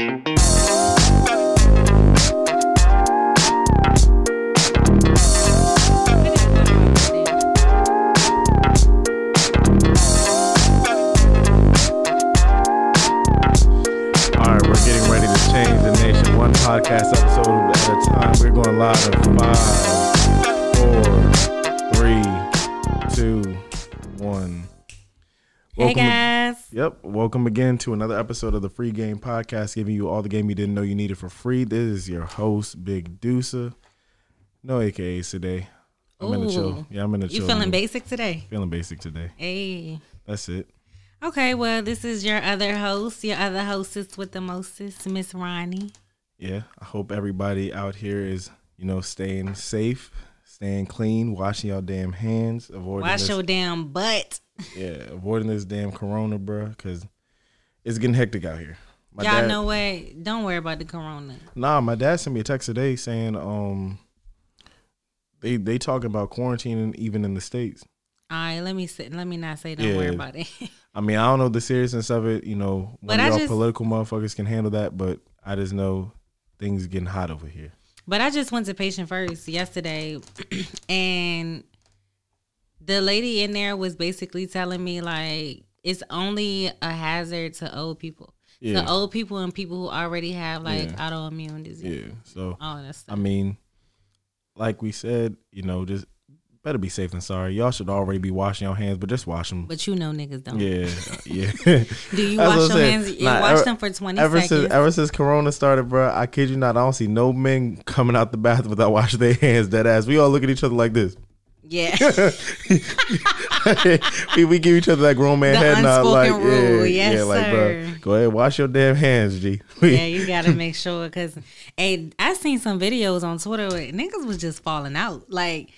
All Welcome again to another episode of the Free Game Podcast, giving you all the game you didn't know you needed for free. This is your host, Big Dusa. No AKAs today. I'm in the chill. Yeah, I'm in the chill. You feeling mood. basic today? Feeling basic today. Hey. That's it. Okay, well, this is your other host, your other hostess with the mostest, Miss Ronnie. Yeah. I hope everybody out here is, you know, staying safe, staying clean, washing your damn hands, avoiding Wash this, your damn butt. yeah, avoiding this damn corona, bro, because it's getting hectic out here. My Y'all dad- know what? Don't worry about the corona. Nah, my dad sent me a text today saying um they they talking about quarantining even in the states. All right, let me sit, let me not say don't Yeah. worry about it. I mean, I don't know the seriousness of it. You know, one But of y'all just- political motherfuckers can handle that, but I just know things getting hot over here. But I just went to patient first yesterday, and the lady in there was basically telling me like it's only a hazard to old people. Yeah, To old people and people who already have like Yeah. autoimmune disease. yeah. So All that stuff. I mean, like we said, you know, just better be safe than sorry. Y'all should already be washing your hands, but just wash them. But you know niggas don't. Yeah, yeah. Do you wash your saying. hands? You Nah, wash ever- them for 20 ever seconds. since ever since Corona started, bro, I kid you not, I don't see no men coming out the bathroom without washing their hands. Dead ass. We all look at each other like this. yeah. we, we give each other that grown man The head nod, like rule. yeah, Yes, yeah, like bro, sir. go ahead, wash your damn hands, G. yeah, you gotta make sure because hey, I seen some videos on Twitter where niggas was just falling out. Like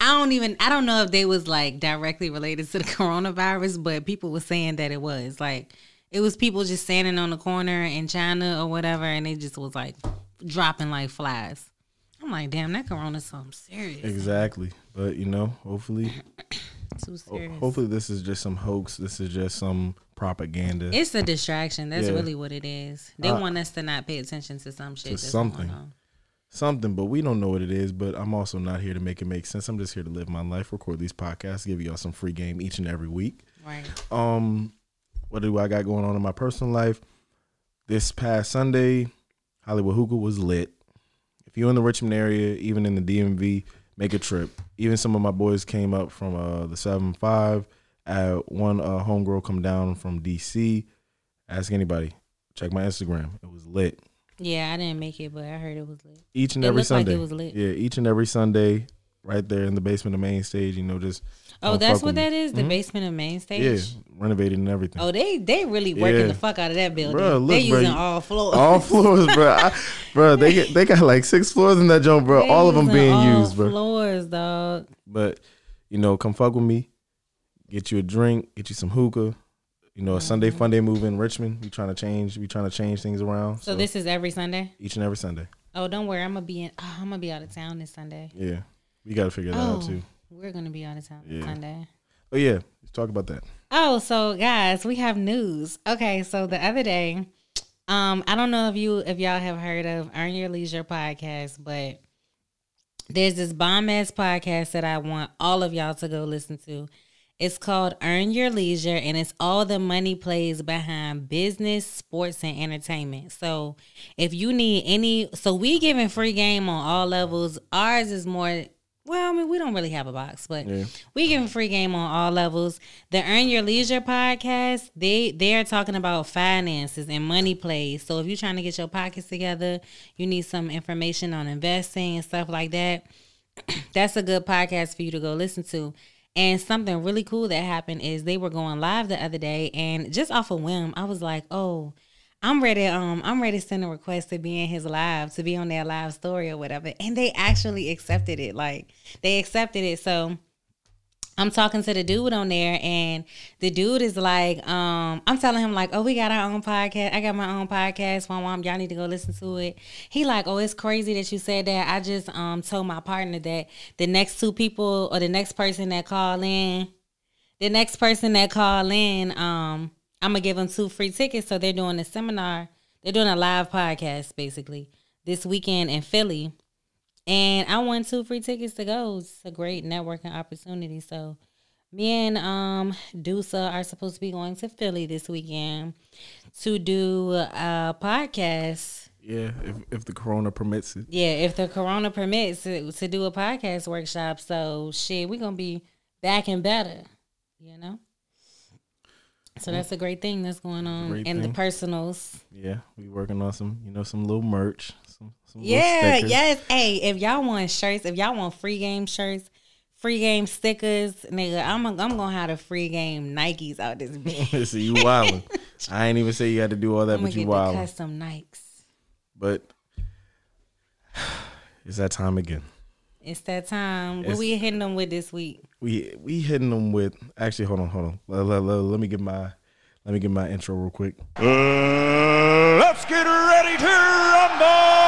I don't even I don't know if they was like directly related to the coronavirus, but people were saying that it was like it was people just standing on the corner in China or whatever, and they just was like dropping like flies. I'm like, damn, that corona's something serious. exactly. But you know, hopefully, ho- hopefully this is just some hoax. This is just some propaganda. It's a distraction. That's Yeah. really what it is. They Uh, want us to not pay attention to some shit. to something. Something, but we don't know what it is. But I'm also not here to make it make sense. I'm just here to live my life, record these podcasts, give y'all some free game each and every week. Right. Um, what do I got going on in my personal life? This past Sunday, Hollywood Hookah was lit. If you're in the Richmond area, even in the DMV, make a trip. Even some of my boys came up from uh, the seven five. Uh, one uh, homegirl come down from DC. Ask anybody. Check my Instagram. It was lit. Yeah, I didn't make it, but I heard it was lit. Each and It every like Sunday. it was lit. Yeah, each and every Sunday, right there in the basement of main stage. You know, just Oh, that's what with me. that is? The Mhm. basement of main stage? yeah, renovated and everything. Oh, they they really working Yeah. the fuck out of that building. Bruh, look, they using all floors. all floors, bro. I, bro, they get, they got like six floors in that joint, bro. They all of them being used, bro. Floors, dog. But you know, come fuck with me. Get you a drink. Get you some hookah. You know, a Sunday Mm-hmm. fun day move in Richmond. We trying to change. We trying to change things around. So, this is every Sunday. each and every Sunday. Oh, don't worry, I'm gonna be in. Oh, I'm gonna be out of town this Sunday. Yeah, we got to figure that Oh, out too. we're gonna be out of town Yeah. Sunday. Oh yeah, let's talk about that. Oh, so guys, we have news. Okay, so the other day, um, I don't know if you if y'all have heard of Earn Your Leisure podcast, but there's this bomb ass podcast that I want all of y'all to go listen to. It's called Earn Your Leisure, and it's all the money plays behind business, sports, and entertainment. So, if you need any, so we giving free game on all levels. Ours is more. Well, I mean, we don't really have a box, but Yeah. we giving free game on all levels. The Earn Your Leisure podcast, they they are talking about finances and money plays. So if you're trying to get your pockets together, you need some information on investing and stuff like that. That's a good podcast for you to go listen to. And something really cool that happened is they were going live the other day, and just off a whim, I was like, "Oh, I'm ready. Um, I'm ready to send a request to be in his live, to be on their live story or whatever." And they actually accepted it. Like they accepted it. So I'm talking to the dude on there, and the dude is like, um, I'm telling him like, oh, we got our own podcast. I got my own podcast. Mom, mom, y'all need to go listen to it. He like, oh, it's crazy that you said that. I just um told my partner that the next two people or the next person that call in, the next person that call in, um, I'm gonna give them two free tickets. So they're doing a seminar they're doing a live podcast basically this weekend in Philly, and I won two free tickets to go. It's a great networking opportunity. So me and um Dusa are supposed to be going to Philly this weekend to do a podcast. Yeah, if if the corona permits it. Yeah, if the corona permits to, to do a podcast workshop. So shit, we're gonna be back and better, you know. So that's a great thing that's going on Great in the personals. Yeah, we working on some, you know, some little merch, some, some Yeah, yes. Hey, if y'all want shirts, if y'all want free game shirts, free game stickers, nigga, I'm I'm gonna have the free game Nikes out this bitch. so you wildin'. I ain't even say you had to do all that, I'm but you get the wildin'. custom Nikes. But it's that time again. It's that time. What It's- we hitting them with this week? We we hitting them with actually. Hold on, hold on. Let, let- let- let me get my let me get my intro real quick. Uh, let's get ready to rumble!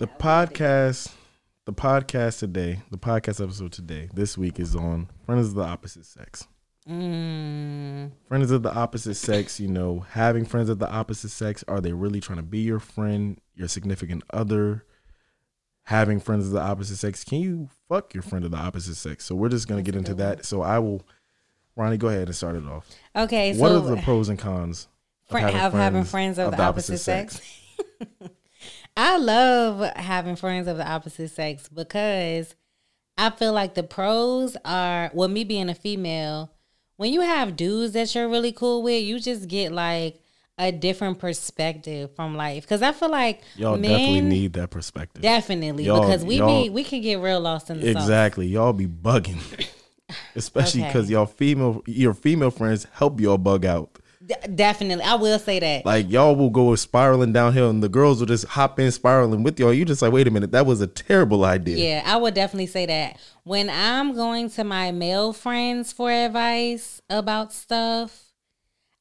The podcast, the podcast today, the podcast episode today, this week is on friends of the opposite sex. Mm, Friends of the opposite sex, you know, having friends of the opposite sex, are they really trying to be your friend, your significant other? Having friends of the opposite sex, can you fuck your friend of the opposite sex? So we're just gonna get into that. So I will, Ronnie, go ahead and start it off. okay, what so are the pros and cons fr- of having friends of, the, opposite, sex. I love having friends of the opposite sex because I feel like the pros are well, me being a female, when you have dudes that you're really cool with, you just get like a different perspective from life. Because I feel like Y'all men, definitely need that perspective. definitely Y'all- because we be we can get real lost in the sauce. Exactly. Y'all be bugging. Especially Okay. because y'all female your female friends help y'all bug out. Definitely, I will say that. Like y'all will go spiraling downhill and the girls will just hop in spiraling with y'all. You just like, wait a minute, that was a terrible idea. Yeah, I would definitely say that. When I'm going to my male friends for advice about stuff,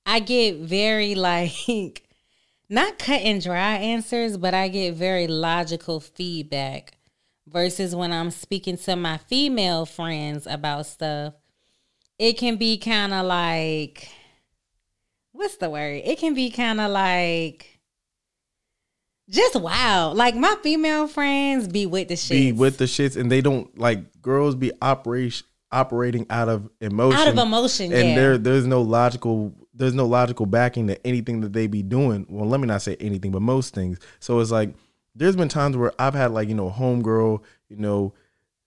I get very like not cut and dry answers, but I get very logical feedback versus when I'm speaking to my female friends about stuff, it can be kind of like what's the word? It can be kind of like just wow. Like my female friends be with the shit. Be with the shits and they don't like girls be operation operating out of emotion. out of emotion, and yeah. there there's no logical there's no logical backing to anything that they be doing. Well, let me not say anything, but most things. So it's like there's been times where I've had like you know homegirl, you know,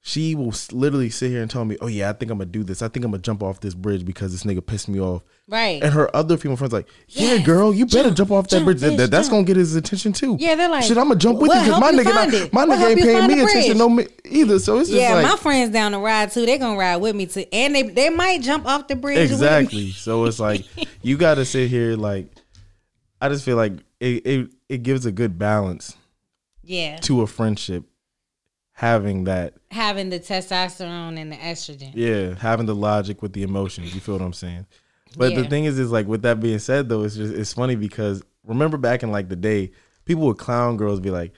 she will literally sit here and tell me, "Oh yeah, I think I'm gonna do this. I think I'm gonna jump off this bridge because this nigga pissed me off." right. And her other female friends like, "Yeah, Yes, girl, you better jump, jump off that jump, bridge. Bitch, that- that's jump." gonna get his attention too." Yeah, they're like, "Shit, I'm gonna jump with "What you because my nigga, not, my nigga ain't paying me attention no mi- either." So it's just yeah, like my friends down the ride too. They gonna ride with me too, and they they might jump off the bridge. with me. exactly. So it's like you got to sit here. Like I just feel like it, it it gives a good balance Yeah, to a friendship, having that. having the testosterone and the estrogen. Yeah, having the logic with the emotions. You feel what I'm saying? But the thing is, is like with that being said, though, it's just it's funny because remember back in like the day, people would clown girls, be like,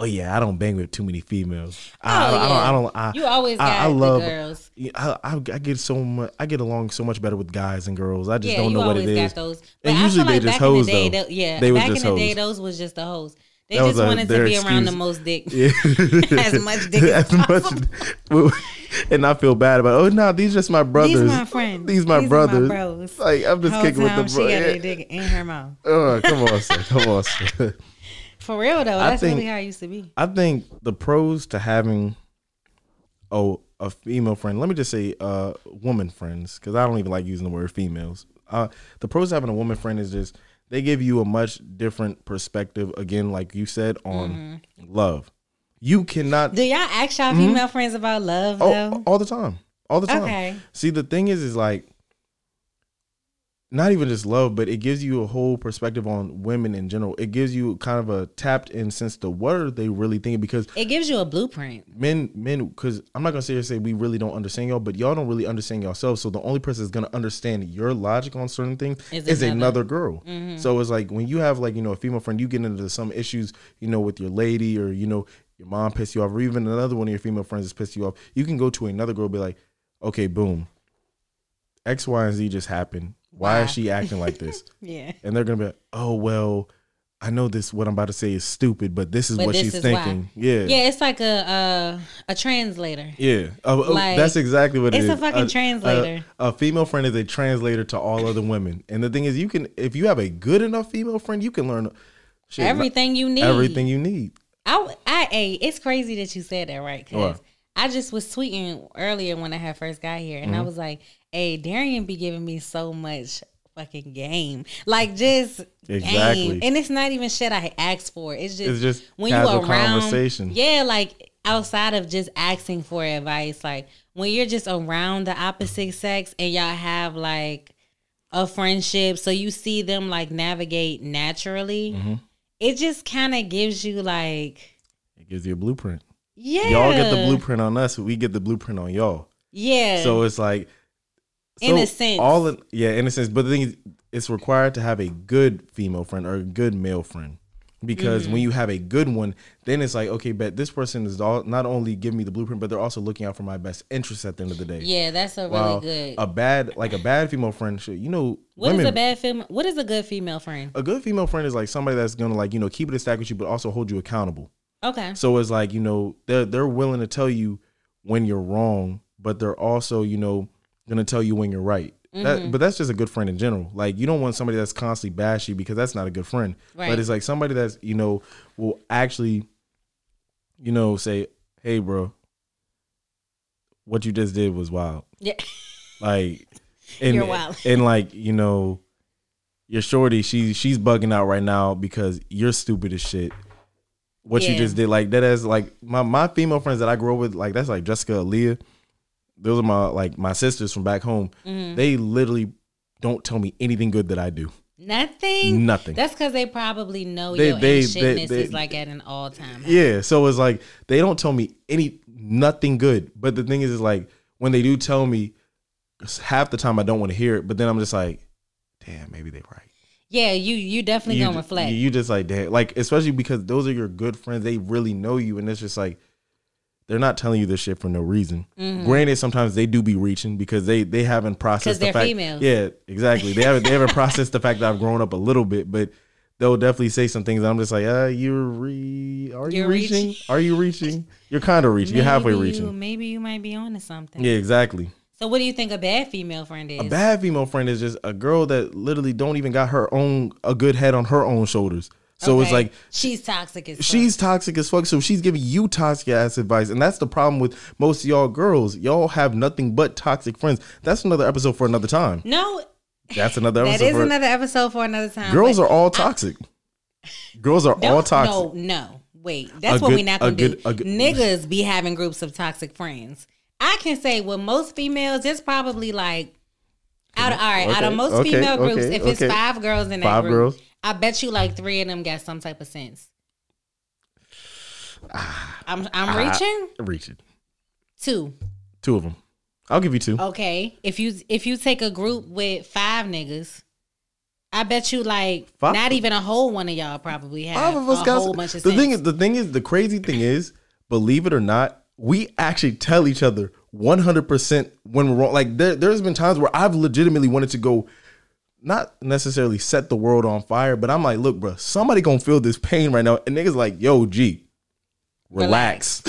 "Oh yeah, I don't bang with too many females. I, Oh, I, don't, I don't. I, You always I- got I love- the girls. I, I, I get so much. I get along so much better with guys and girls. I just Yeah, don't know what it is. got those. And I usually feel they like just in the hoes, day, though. tho- yeah, They back in the day, those was just the hoes. They That just a- wanted to be around the most dick. Yeah. As much dick as much, and I feel bad about. Oh no, these are just my brothers. These my friends. These my These brothers. bros. Like I'm just Whole kicking with the she bro. got Yeah. her dick in her mouth. Oh, come on, sir. Come on, sir. For real though, that's think- really how it used to be. I think the pros to having oh a female friend. Let me just say uh woman friends because I don't even like using the word females. Uh, the pros to having a woman friend is just they give you a much different perspective. Again, like you said on mm-hmm. love. You cannot Do y'all ask y'all mm-hmm. female friends about love Oh, though? all the time. All the time. Okay. See, the thing is, is like, not even just love, but it gives you a whole perspective on women in general. It gives you kind of a tapped in sense to what are they really thinking because It gives you a blueprint. men, men, because I'm not gonna sit here and say we really don't understand y'all, but y'all don't really understand yourselves. So the only person that's gonna understand your logic on certain things Is is, another. another, girl. Mm-hmm. So it's like when you have like you know a female friend, you get into some issues, you know, with your lady or you know your mom pissed you off, or even another one of your female friends has pissed you off. You can go to another girl, and be like, okay, boom, X, Y, and Z just happened. Why, Why? is she acting like this? Yeah. and they're gonna be like, oh well, I know this. What I'm about to say is stupid, but this is But what this she's is why. thinking. Yeah, Yeah, it's like a a, a translator. yeah. Uh, Like, that's exactly what it it's a fucking translator. A, a female friend is a translator to all other women, and the thing is, you can if you have a good enough female friend, you can learn shit, Everything you need. everything you need. I, I, it's crazy that you said that, right? Because What? I just was tweeting earlier when I had first got here, and I Mm-hmm. was like, "Hey, Darian be giving me so much fucking game, like just Exactly. game, and it's not even shit I asked for. It's just, It's just when you around, conversation. yeah, like outside of just asking for advice, like when you're just around the opposite sex and y'all have like a friendship, so you see them like navigate naturally. Mm-hmm. It just kind of gives you like It gives you a blueprint. yeah. Y'all get the blueprint on us, we get the blueprint on y'all. Yeah. So it's like so a sense. all in, yeah, in a sense. But the thing is, it's required to have a good female friend or a good male friend, because Mm-hmm. when you have a good one, then it's like okay, but this person is all not only giving me the blueprint, but they're also looking out for my best interests at the end of the day. yeah, that's a really good. a bad like a bad female friend, shit, you know, What is women. a bad female? What is a good female friend? a good female friend is like somebody that's gonna like you know keep it a stack with you, but also hold you accountable. Okay. So it's like, you know, they're they're willing to tell you when you're wrong, but they're also, you know, gonna tell you when you're right. Mm-hmm. That, but that's just a good friend in general. Like you don't want somebody that's constantly bash you because that's not a good friend. Right. But it's like somebody that's, you know, will actually, you know, say, Hey bro, what you just did was wild. Yeah. Like and, You're wild. And like, you know, your shorty, she she's bugging out right now because you're stupid as shit. What you just did, like that is like my my female friends that I grew up with, like that's like Jessica, Aaliyah. Those are my like my sisters from back home. Mm-hmm. They literally don't tell me anything good that I do. Nothing. Nothing. That's because they probably know They- your they- they- they- is like at an all time. Yeah, so it's like they don't tell me any nothing good. But the thing is, is like when they do tell me, half the time I don't want to hear it. But then I'm just like, damn, maybe they're right. Yeah, you you definitely you, gonna reflect. You, you just like damn, like especially because those are your good friends. They really know you, and it's just like they're not telling you this shit for no reason. Granted, sometimes they do be reaching because they they haven't processed the they're fact. females. Yeah, exactly. They haven't they haven't processed the fact that I've grown up a little bit, but they'll definitely say some things. That I'm just like, uh, you're re, are you You're reaching? reaching. Are you reaching? You're kind of reaching. You're halfway Maybe reaching. You, maybe you might be onto something. Yeah, exactly. So what do you think a bad female friend is? A bad female friend is just a girl that literally don't even got her own a good head on her own shoulders. So it's like she's toxic as fuck. she's toxic as fuck. So she's giving you toxic ass advice, and that's the problem with most of y'all girls. Y'all have nothing but toxic friends. That's another episode for another time. no. That's another That episode. is for, another episode for another time. girls are all toxic. girls are all toxic. No, no. Wait, that's A what good- we not gonna good- do. good- Niggas be having groups of toxic friends. I can say with most females, it's probably like out of all right, out of most okay, female groups, okay, if it's okay. five girls in that Five group, girls. I bet you like three of them got some type of sense. Ah, I'm I'm reaching Reaching two. two of them. I'll give you two. Okay, if you if you take a group with five niggas, I bet you like Five- not even a whole one of y'all probably have Five of us a got whole bunch of the sense. thing is the thing is the crazy thing is believe it or not we actually tell each other 100% when we're wrong like there, there's been times where i've legitimately wanted to go not necessarily set the world on fire but i'm like look bro somebody gonna feel this pain right now and niggas like yo g relax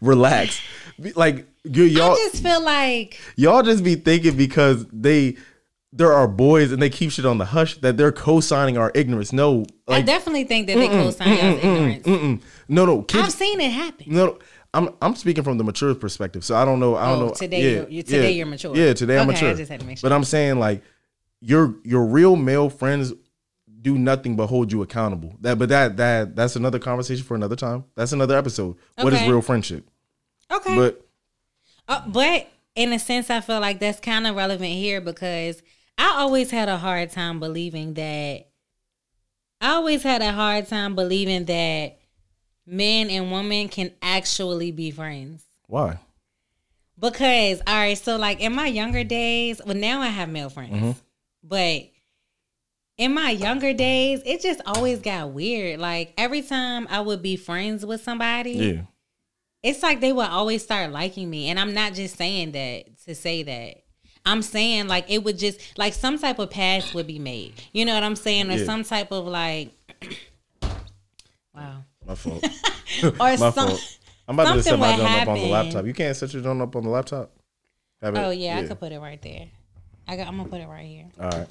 relax like you, y'all I just feel like y'all just be thinking because they there are boys and they keep shit on the hush that they're co-signing our ignorance no I definitely think that they co-sign y'all's ignorance. Mm-mm. No, no, I've seen it happen. No, no, I'm I'm speaking from the mature perspective. So I don't know. I don't Oh, know. today yeah, you're- today yeah, you're mature. Yeah, today I'm Okay, mature. I just had to make sure. But I'm saying like your your real male friends do nothing but hold you accountable. That, but that that that's another conversation for another time. That's another episode. What is real friendship? Okay. But Uh, but in a sense, I feel like that's kind of relevant here because I always had a hard time believing that. I always had a hard time believing that men and women can actually be friends. why? Because, all right, so like in my younger days, well, now I have male friends, Mm-hmm. But in my younger days, it just always got weird. Like every time I would be friends with somebody, Yeah. it's like they would always start liking me and i'm not just saying that to say that I'm saying like it would just like some type of pass would be made. You know what I'm saying? Or Yeah. some type of like Wow. My fault. Or My some fault. I'm about to set my joint up on the laptop. You can't set your joint up on the laptop. Have it- Oh yeah, I could put it right there. I got I'm gonna put it right here. All right.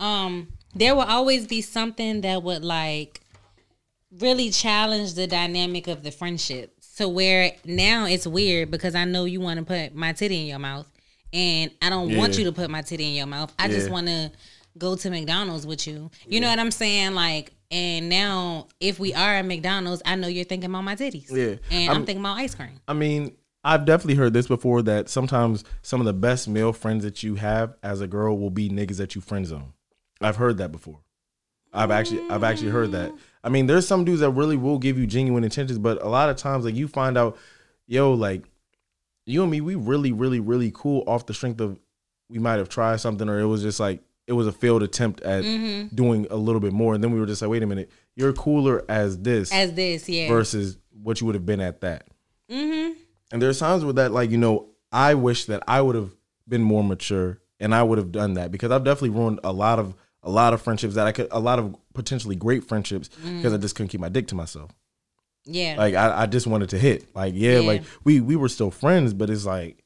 um there will always be something that would like really challenge the dynamic of the friendship to where now it's weird because I know you want to put my titty in your mouth and I don't want you to put my titty in your mouth. I just want to go to McDonald's with you. You know what I'm saying? Like and now if we are at McDonald's, I know you're thinking about my titties. Yeah. And I'm, I'm- thinking about ice cream. I mean, I've definitely heard this before that sometimes some of the best male friends that you have as a girl will be niggas that you friend zone. I've heard that before. I've actually I've actually heard that. I mean, there's some dudes that really will give you genuine intentions, but a lot of times like you find out, yo, like you and me, we really, really, really cool off the strength of we might have tried something or it was just like it was a failed attempt at Mm-hmm. doing a little bit more. And then we were just like, wait a minute, you're cooler as this As this, yeah. versus what you would have been at that. mm-hmm. And there's times where that, like, you know, I wish that I would have been more mature and I would have done that because I've definitely ruined a lot of a lot of friendships that I could, a lot of potentially great friendships because mm. I just couldn't keep my dick to myself. Yeah. Like I, I just wanted to hit. Like yeah, Yeah. like we we were still friends, but it's like,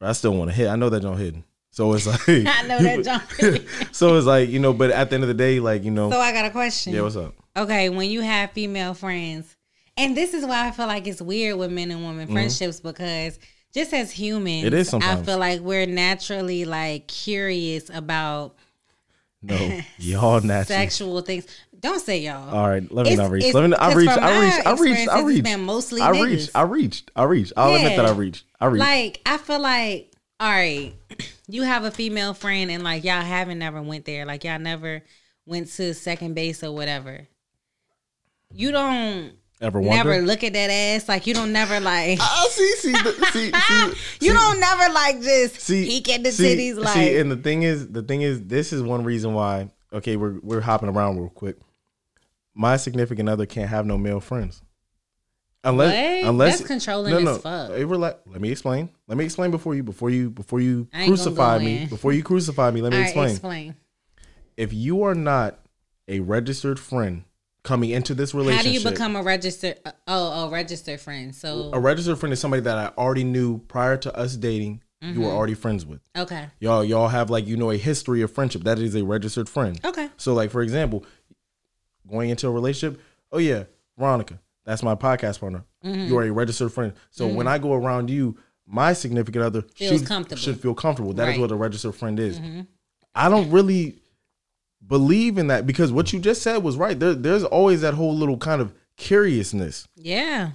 I still want to hit. I know that don't hit. So it's like, I know that John. so it's like you know, but at the end of the day, like you know, so I got a question. yeah, what's up? Okay, when you have female friends, and this is why I feel like it's weird with men and women friendships because just as humans, Mm-hmm. It is I feel like we're naturally like curious about No, y'all natural. sexual things. Don't say y'all. All right, let me It's- not reach. Let me. I reached. I reached. I reached. I reached. been mostly I niggas. reached. I reached. I reached. I'll admit that I Yeah. reached. I reached. like I feel like all right, you have a female friend and like y'all haven't never went there. Like y'all never went to second base or whatever. You don't Ever wonder? never look at that ass. Like you don't never like I see. See. the- See. See. you see- don't never like just see, peek at the see, titties like see, and the thing is, the thing is, this is one reason why. Okay, we're we're hopping around real quick. My significant other can't have no male friends, unless What? unless That's controlling no, as no. fuck. Hey, rela- let me explain. Let me explain before you before you before you I ain't gonna crucify go me. in. Before you crucify me, let me All right, explain. explain. If you are not a registered friend coming into this relationship, How do you become a registered oh a registered friend? So a registered friend is somebody that I already knew prior to us dating. You Mm-hmm. were already friends with. okay. Y'all, y'all have like you know a history of friendship. That is a registered friend. Okay. So, like for example, going into a relationship. Oh yeah, Veronica, that's my podcast partner. Mm-hmm. You are a registered friend. So when I go around you, my significant other Feels should, comfortable. should feel comfortable. That is Right. Mm-hmm. what a registered friend is. I don't really believe in that because what you just said was right. There, there's always that whole little kind of curiousness Yeah.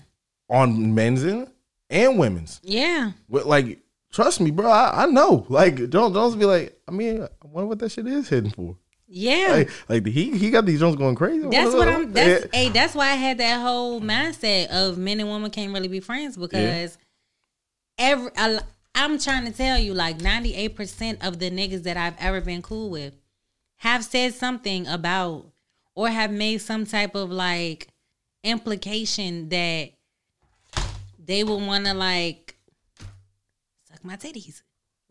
on men's end and women's. Yeah. But like, trust me, bro. I, I know. Like, don't don't be like. I mean, I wonder what that shit is hidden for. Yeah. Like, like he he got these Jones going crazy. That's what I'm. That's Yeah. hey. That's why I had that whole mindset of men and women can't really be friends because every I, I'm trying to tell you, like 98 percent of the niggas that I've ever been cool with have said something about or have made some type of like implication that they would want to like suck my titties.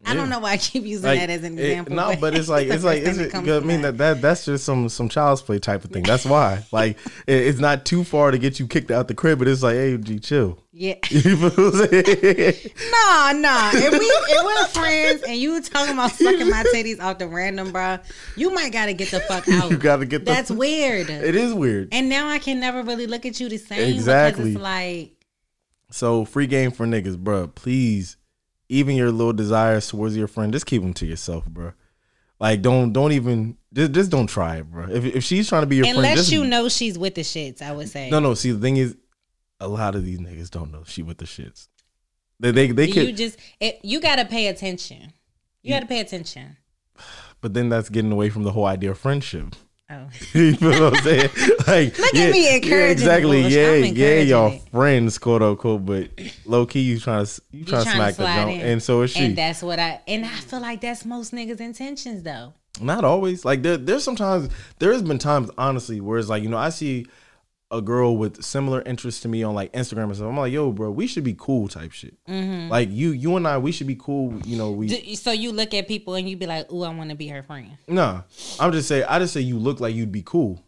I don't know why I keep using Like, that as an it- example. no, but it's like it's like it's, thing that comes I mean that, that that's just some some child's play type of thing. That's why. Like it, it's not too far to get you kicked out the crib, but it's like, hey, G, chill. yeah. You feel what I'm saying? Nah, nah. If we if we're friends and you talking about sucking my titties off the random, bro, you might gotta get the fuck out. you gotta get the. That's weird. It is weird. And now I can never really look at you the same Exactly. because it's like So free game for niggas, bro. Please, even your little desires towards your friend, just keep them to yourself, bro. Like don't don't even just just don't try it, bro. If if she's trying to be your friend, unless you know she's with the shits, I would say. No, no. See, the thing is, a lot of these niggas don't know she with the shits. They they they you could, just it, you gotta pay attention. You gotta pay attention. but then that's getting away from the whole idea of friendship. Oh. you feel what I'm saying? Like, Look at me encouraging exactly. bullshit. Yeah, I'm yeah, encouraging y'all it. friends, quote unquote. But low key, you trying to you You trying to trying smack the in. and so is she. And that's what I and I feel like that's most niggas' intentions though. Not always. Like there, there's sometimes there has been times honestly where it's like you know I see a girl with similar interests to me on like Instagram and stuff, I'm like, yo, bro, we should be cool type shit. Like you, you and I, we should be cool. You know, we D- So you look at people and you be like, "Ooh, I want to be her friend." Nah, I'm just say I just say you look like you'd be cool.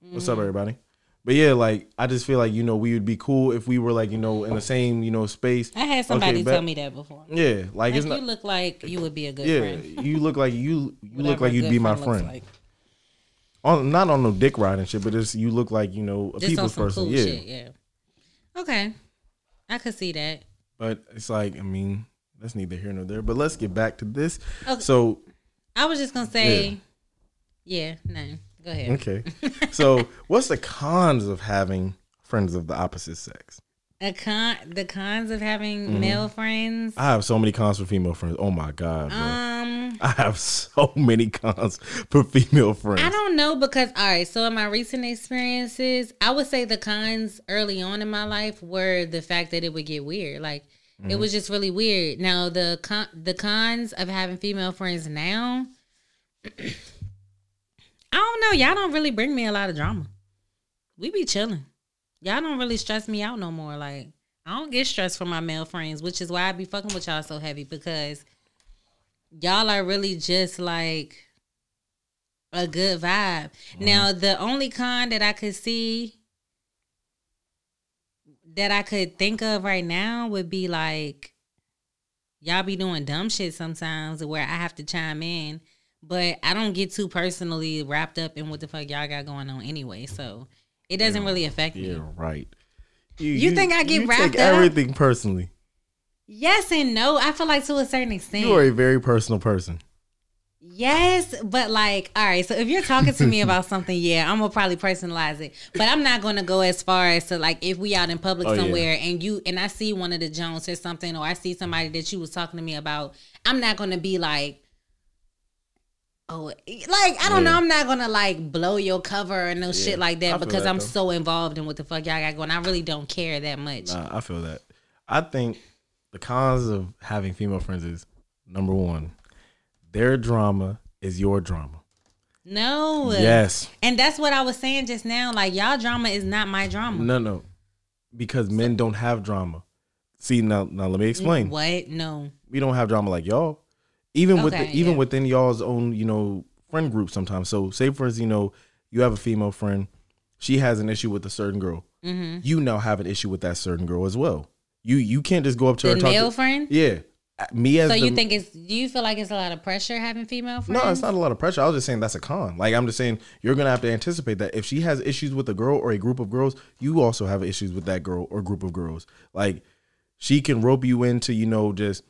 What's Mm-hmm. up, everybody? But yeah, like I just feel like you know we would be cool if we were like you know in the same you know space. I had somebody Okay, tell me that before. Yeah, like Like you not. look like you would be a good Yeah, friend. you look like you. You look like you'd be my friend. like. On not on no dick riding shit, but it's you look like you know a Just people's some person. cool yeah, shit. Yeah. Okay, I could see that. but it's like I mean that's neither here nor there. But let's get back to this. Okay. So I was just gonna say, yeah, no, go ahead. okay, so what's the cons of having friends of the opposite sex? A con, the cons of having Mm-hmm. male friends. I have so many cons for female friends. Oh my god, bro. Um, I have so many cons for female friends. I don't know because all right. So in my recent experiences, I would say the cons early on in my life were the fact that it would get weird. Like it was just really weird. Now the con the cons of having female friends now. I don't know. Y'all don't really bring me a lot of drama. We be chilling. Y'all don't really stress me out no more. Like I don't get stressed from my male friends, which is why I be fucking with y'all so heavy because y'all are really just like a good vibe. Mm-hmm. Now, the only con that I could see that I could think of right now would be like y'all be doing dumb shit sometimes where I have to chime in, but I don't get too personally wrapped up in what the fuck y'all got going on anyway. So it doesn't really affect me. Yeah, right. You think I get you wrapped take up? everything personally. Yes and no. I feel like to a certain extent. You are a very personal person. Yes, but like, all right. So if you're talking to me about something, yeah, I'm gonna probably personalize it. But I'm not gonna go as far as to like if we out in public Oh, yeah. somewhere and you and I see one of the Jones or something, or I see somebody that you was talking to me about, I'm not gonna be like, oh, like I don't know. I'm not gonna like blow your cover or no shit like that because that, I'm though. so involved in what the fuck y'all got going. I really don't care that much. Nah, I feel that. I think the cons of having female friends is number one, their drama is your drama. No. Yes. And that's what I was saying just now. Like y'all drama is not my drama. No, no. Because men don't have drama. See now now let me explain. What? No. we don't have drama like y'all. Even with the, even yeah. within y'all's own, you know, friend group sometimes. So say for instance, you know, you have a female friend, she has an issue with a certain girl. Mm-hmm. You now have an issue with that certain girl as well. You you can't just go up to her The and talk male to, friend. Yeah. Me as So you think it's? Do you feel like it's a lot of pressure having female friends? No, it's not a lot of pressure. I was just saying that's a con. Like I'm just saying you're gonna have to anticipate that if she has issues with a girl or a group of girls, you also have issues with that girl or group of girls. Like she can rope you into, you know, just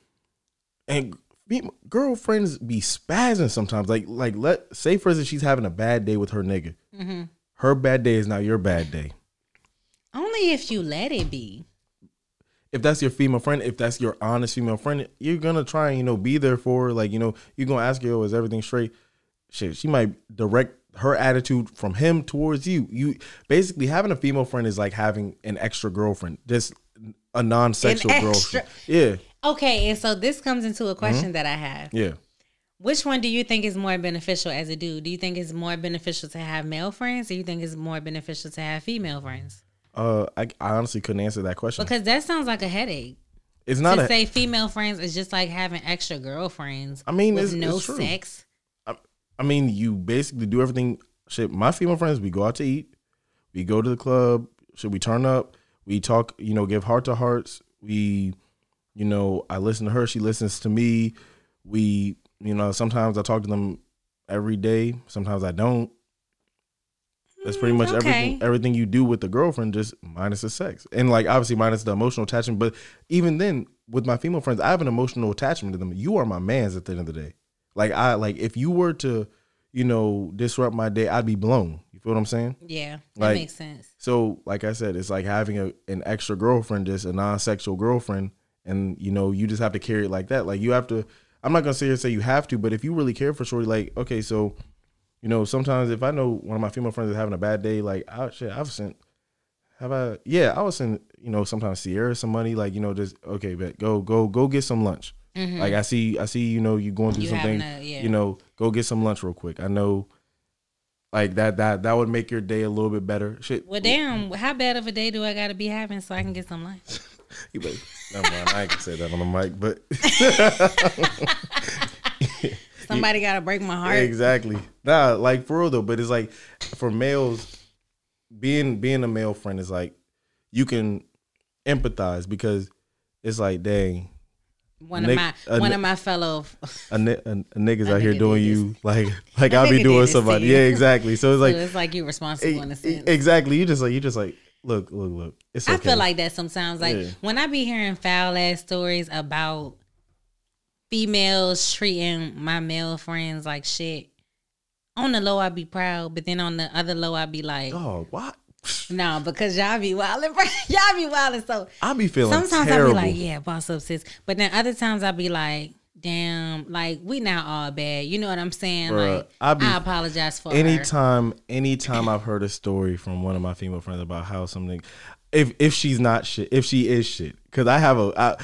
and be- girlfriends be spazzing sometimes. Like like let say for instance she's having a bad day with her nigga. Mm-hmm. Her bad day is now your bad day. Only if you let it be. If that's your female friend, if that's your honest female friend, you're gonna try and you know be there for her. Like you know you're gonna ask her, "Oh, is everything straight?" Shit, she might direct her attitude from him towards you. You basically having a female friend is like having an extra girlfriend, just a non-sexual girlfriend. Yeah, Okay, and so this comes into a Mm-hmm. question that I have. yeah. Which one do you think is more beneficial as a dude? Do you think it's more beneficial to have male friends, or you think it's more beneficial to have female friends? Uh, I, I honestly couldn't answer that question. Because that sounds like a headache. it's not to a. say female friends is just like having extra girlfriends. I mean, with it's- no it's sex. I mean, you basically do everything. Shit, my female friends, we go out to eat, we go to the club. Should we turn up? We talk. You know, give heart to hearts. We, you know, I listen to her. She listens to me. We, you know, sometimes I talk to them every day. Sometimes I don't. That's pretty mm, much okay. everything. Everything you do with the girlfriend, just minus the sex, and like obviously minus the emotional attachment. But even then, with my female friends, I have an emotional attachment to them. You are my man's at the end of the day. Like I like if you were to, you know, disrupt my day, I'd be blown. You feel what I'm saying? Yeah, that Like- makes sense. So, like I said, it's like having a an extra girlfriend, just a non-sexual girlfriend, and you know, you just have to carry it like that. Like you have to. I'm not gonna sit say say you have to, but if you really care for Shorty, like okay, so, you know, sometimes if I know one of my female friends is having a bad day, like I shit, I've sent. Have I? Yeah, I was send you know sometimes Sierra some money, like you know, just okay, but go go go get some lunch. Like I see, I see, you know, you going through Mm-hmm. You some having things. a- yeah. You know, go get some lunch real quick. I know Like that that that would make your day a little bit better. Shit. Well, damn, how bad of a day do I got to be having so I can get some lunch? You like, never mind. I ain't gonna say that on the mic, but Somebody got to break my heart. exactly. Nah, like for real though. But it's like for males, being being a male friend is like you can empathize because it's like, dang, One Nick- of a my one of my fellow. a, a, a niggas A out here nigga doing did you like like I'll be doing did somebody. Yeah, exactly. So it's Like, like so it's like you responsible in a sense. exactly. You just like you just like look look look. It's okay. I feel like that sometimes. Like Yeah. when I be hearing foul ass stories about females treating my male friends like shit. On the low, I be proud, but then on the other low, I be like, oh what? no, because y'all be wilding, y'all be wilding. So I be feeling sometimes terrible. I be like, yeah, boss up, sis. But then other times I be like, damn, like we not all bad. You know what I'm saying? Bruh, like I I, apologize for her. anytime anytime I've heard a story from one of my female friends about how something if if she's not shit if she is shit because I have a I,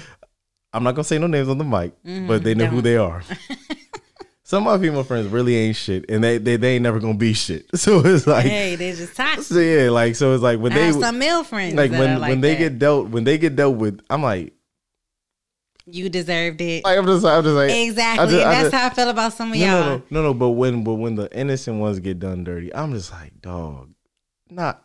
I'm not gonna say no names on the mic mm-hmm, but they know who don't. they are. Some of my female friends really ain't shit and they they, they ain't never gonna be shit. So it's like Hey, they just toxic. so yeah like so it's like when I they some male friends like when like when they that. get dealt when they get dealt with I'm like you deserved it. like I'm just I'm just like Exactly. Just- and that's just- how I feel about some of no, y'all. no, no, no, no. But when, but when the innocent ones get done dirty, I'm just like, dog, not,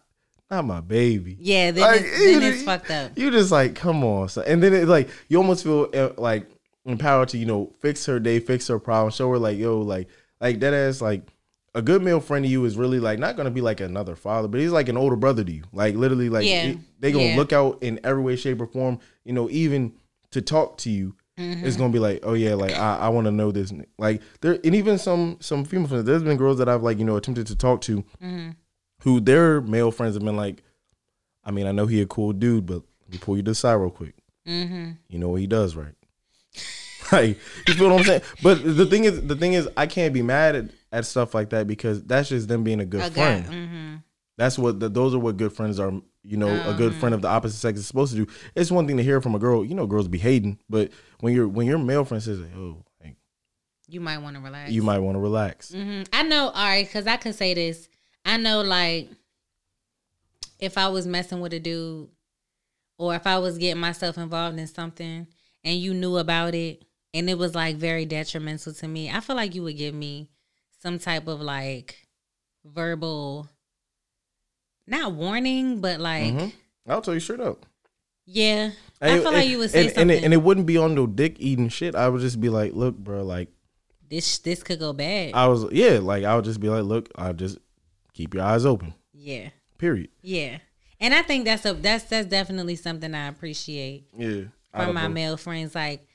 not my baby. Yeah, then, Like, it's, then you- it's fucked up. You just like, come on, so, and then it's like you almost feel uh, like empowered to, you know, fix her day, fix her problem, show her like, yo, like, like that ass, like a good male friend to you is really like not gonna be like another father, but he's like an older brother to you. Like literally, like Yeah. it- they gonna Yeah. look out in every way, shape, or form. You know, even to talk to you. Mm-hmm. It's gonna be like, oh yeah, like I, I want to know this. Like there, and even some some female friends. There's been girls that I've like you know attempted to talk to, Mm-hmm. who their male friends have been like, I mean, I know he a cool dude, but let me pull you to the side real quick. Mm-hmm. You know what he does, right? like you feel what I'm saying? But the thing is, the thing is, I can't be mad at, at stuff like that because that's just them being a good A friend. Mm-hmm. That's what the, those are what good friends are. You know, a good friend of the opposite sex is supposed to do. It's one thing to hear from a girl. You know, girls be hating, but when your when your male friend says, "Oh, like, You might want to relax. you might want to relax," hmm I know. All right, because I could say this. I know, like, if I was messing with a dude, or if I was getting myself involved in something, and you knew about it, and it was like very detrimental to me, I feel like you would give me some type of like verbal, not warning, but like, Mhm. I'll tell you straight up. yeah, I And- feel like you would say and, something. and it, and it wouldn't be on no dick eating shit. I would just be like, "Look, bro, like." this this could go bad. I was yeah, like I would just be like, look, I just keep your eyes open. yeah, Period. yeah. And I think that's a that's that's definitely something I appreciate. Yeah. From my a- male friends. Like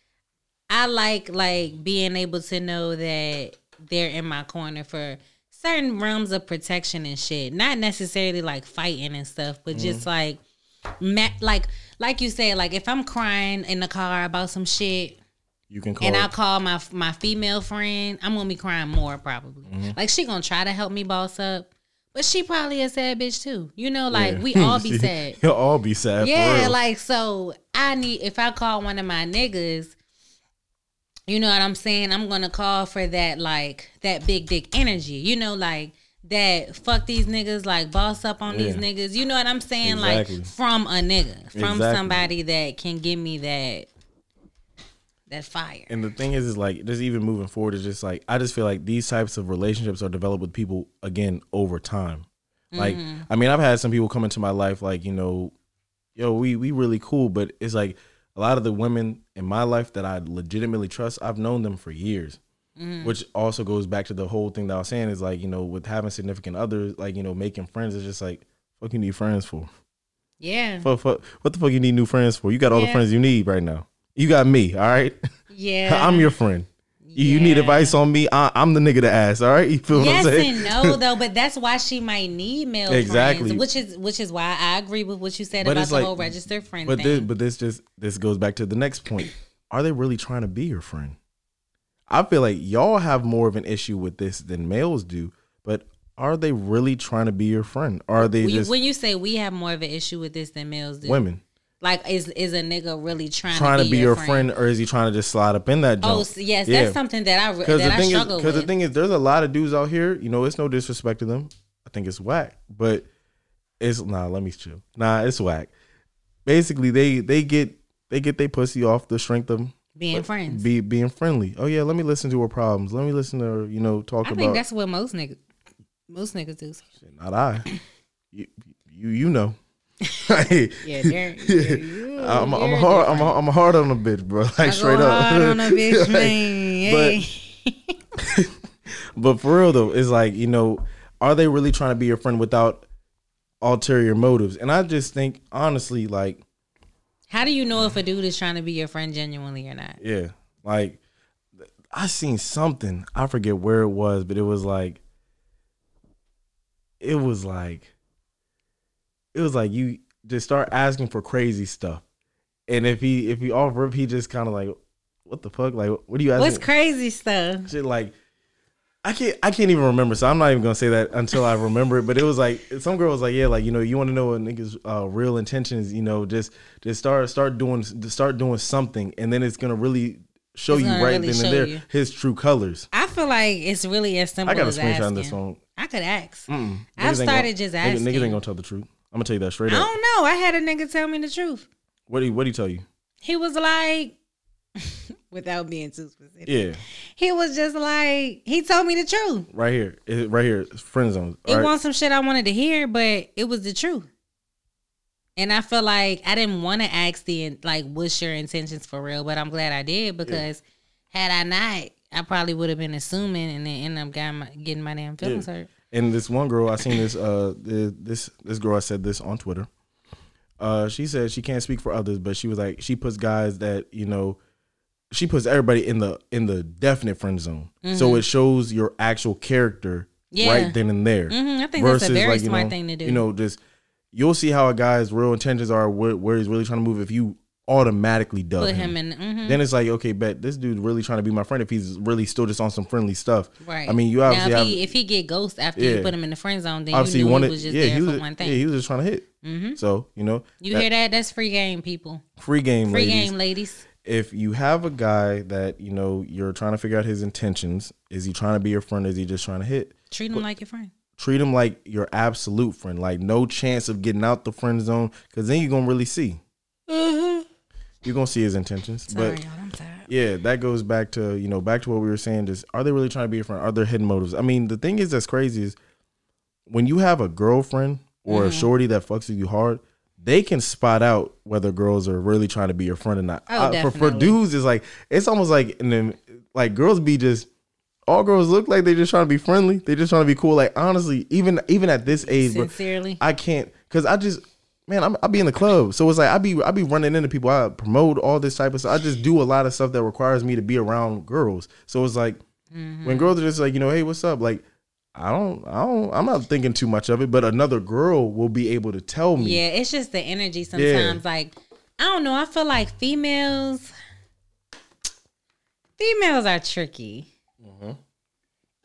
I like like being able to know that they're in my corner for certain realms of protection and shit. Not necessarily like fighting and stuff, but just like ma- like like you said, like if I'm crying in the car about some shit You can call. and I call my my female friend, I'm gonna be crying more probably. Mm-hmm. Like she gonna try to help me boss up. But she probably a sad bitch too. You know, like Yeah. we all be sad. You'll all be sad. for Yeah, like so I need if I call one of my niggas, you know what I'm saying? I'm gonna call for that like that big dick energy. You know, like that fuck these niggas, like boss up on these niggas. You know what I'm saying? Exactly. Like from a nigga. From Exactly. somebody that can give me that that fire. And the thing is, is like just even moving forward is just like I just feel like these types of relationships are developed with people again over time. Like Mm-hmm. I mean, I've had some people come into my life like you know, yo, we we really cool, but it's like a lot of the women in my life that I legitimately trust, I've known them for years. Mm-hmm. Which also goes back to the whole thing that I was saying is like you know with having significant others, like you know making friends is just like fuck you need friends for. Yeah. Fuck, fuck, what the fuck you need new friends for? You got all the friends you need right now. You got me, all right. Yeah. I'm your friend. You, you need advice on me. I, I'm the nigga to ask. All right, you feel what I'm Yes saying? and no though, but that's why she might need male Exactly. friends, which is which is why I agree with what you said But about the like- whole registered friend But thing. this, but this just this goes back to the next point. Are they really trying to be your friend? I feel like y'all have more of an issue with this than males do. But are they really trying to be your friend? Are they you, just when you say we have more of an issue with this than males do, women? Like, is is a nigga really trying, trying to be, your friend. or is he trying to just slide up in that jump? Oh yes, Yeah. that's something that I Because that the I thing is, because the thing is, there's a lot of dudes out here. You know, it's no disrespect to them. I think it's whack, but it's nah. Let me chill. Nah, it's whack. Basically, they they get they get their pussy off the strength of being friends. be being friendly. Oh yeah, let me listen to her problems. Let me listen to her. You know, talk I about. think that's what most niggas most niggas do. not I. You you you know. Hey, Yeah, they're, they're you, I'm I'm a hard I'm a, I'm a hard on a bitch, bro. Like I straight up. hard on a bitch, Like, man. but- But for real though, it's like, you know, are they really trying to be your friend without ulterior motives? And I just think honestly, like, How do you know if a dude is trying to be your friend genuinely or not? yeah, like I seen something. I forget where it was, but it was like it was like it was like you just start asking for crazy stuff. And if he if he offer up, he just kind of like, what the fuck? Like, what are you asking? What's crazy stuff? shit like I can't I can't even remember, so I'm not even gonna say that until I remember it. But it was like some girl was like, yeah, like you know, you want to know a nigga's uh, real intentions, you know, just just start start doing start doing something, and then it's gonna really show It's you right really then and there you. his true colors. I feel like it's really as simple I got a screenshot asking. on this phone. I could ask. Mm-mm. I've started gonna- just asking. Niggas ain't gonna tell the truth. I'm gonna tell you that I straight up. I don't know. I had a nigga tell me the truth. What do you, what do you tell you? He was like, without being too specific, Yeah, he was just like, he told me the truth. right here, It- right here, friend zone. It All right? wasn't some shit I wanted to hear, but it was the truth. And I feel like I didn't want to ask the like, what's your intentions for real? But I'm glad I did because had I not, I probably would have been assuming and then end up getting my, getting my damn feelings hurt. And this one girl, I seen this. Uh, this this girl, I said this on Twitter. Uh, she said she can't speak for others, but she was like, she puts guys that you know, she puts everybody in the in the definite friend zone. So it shows your actual character Mm-hmm. Yeah. right then and there. Mhm, I think that's a very you smart know, thing to do. You know, just you'll see how a guy's real intentions are, where, where he's really trying to move. If you automatically dub Put him, him in. mhm. then it's like, okay, bet this dude's really trying to be my friend. If he's really still just on some friendly stuff, Right. I mean, you now obviously if have he, if he get ghost after Yeah. you put him in the friend zone, then obviously you wanted, he was just yeah, there he for was, one thing. yeah, he was just trying to hit. Mhm. So you know, you that- hear that? That's free game, people. free game, Free ladies. game, ladies. If you have a guy that you know you're trying to figure out his intentions, is he trying to be your friend? Is he just trying to hit? Treat him like your friend. Treat him like your absolute friend. Like no chance of getting out the friend zone, because then you're gonna really see. You're gonna see his intentions. Sorry, but y'all. I'm tired. yeah, that goes back to you know back to what we were saying. Just are they really trying to be your friend? Are there hidden motives? I mean, the thing is that's crazy is when you have a girlfriend or Mm-hmm. a shorty that fucks with you hard, they can spot out whether girls are really trying to be your friend or not. Oh, Uh, for for dudes, it's like it's almost like and then like girls be just all girls look like they just trying to be friendly. They just trying to be cool. Like honestly, even even at this age, bro, Sincerely. I can't because I just man, I'm, I be in the club, so it's like I be I be running into people. I promote all this type of stuff. I just do a lot of stuff that requires me to be around girls. So it's like Mm-hmm. when girls are just like you know, hey, what's up? Like I don't, I don't, I'm not thinking too much of it, but another girl will be able to tell me. Yeah, it's just the energy sometimes. Like, I don't know. I feel like females, females are tricky. Mm-hmm.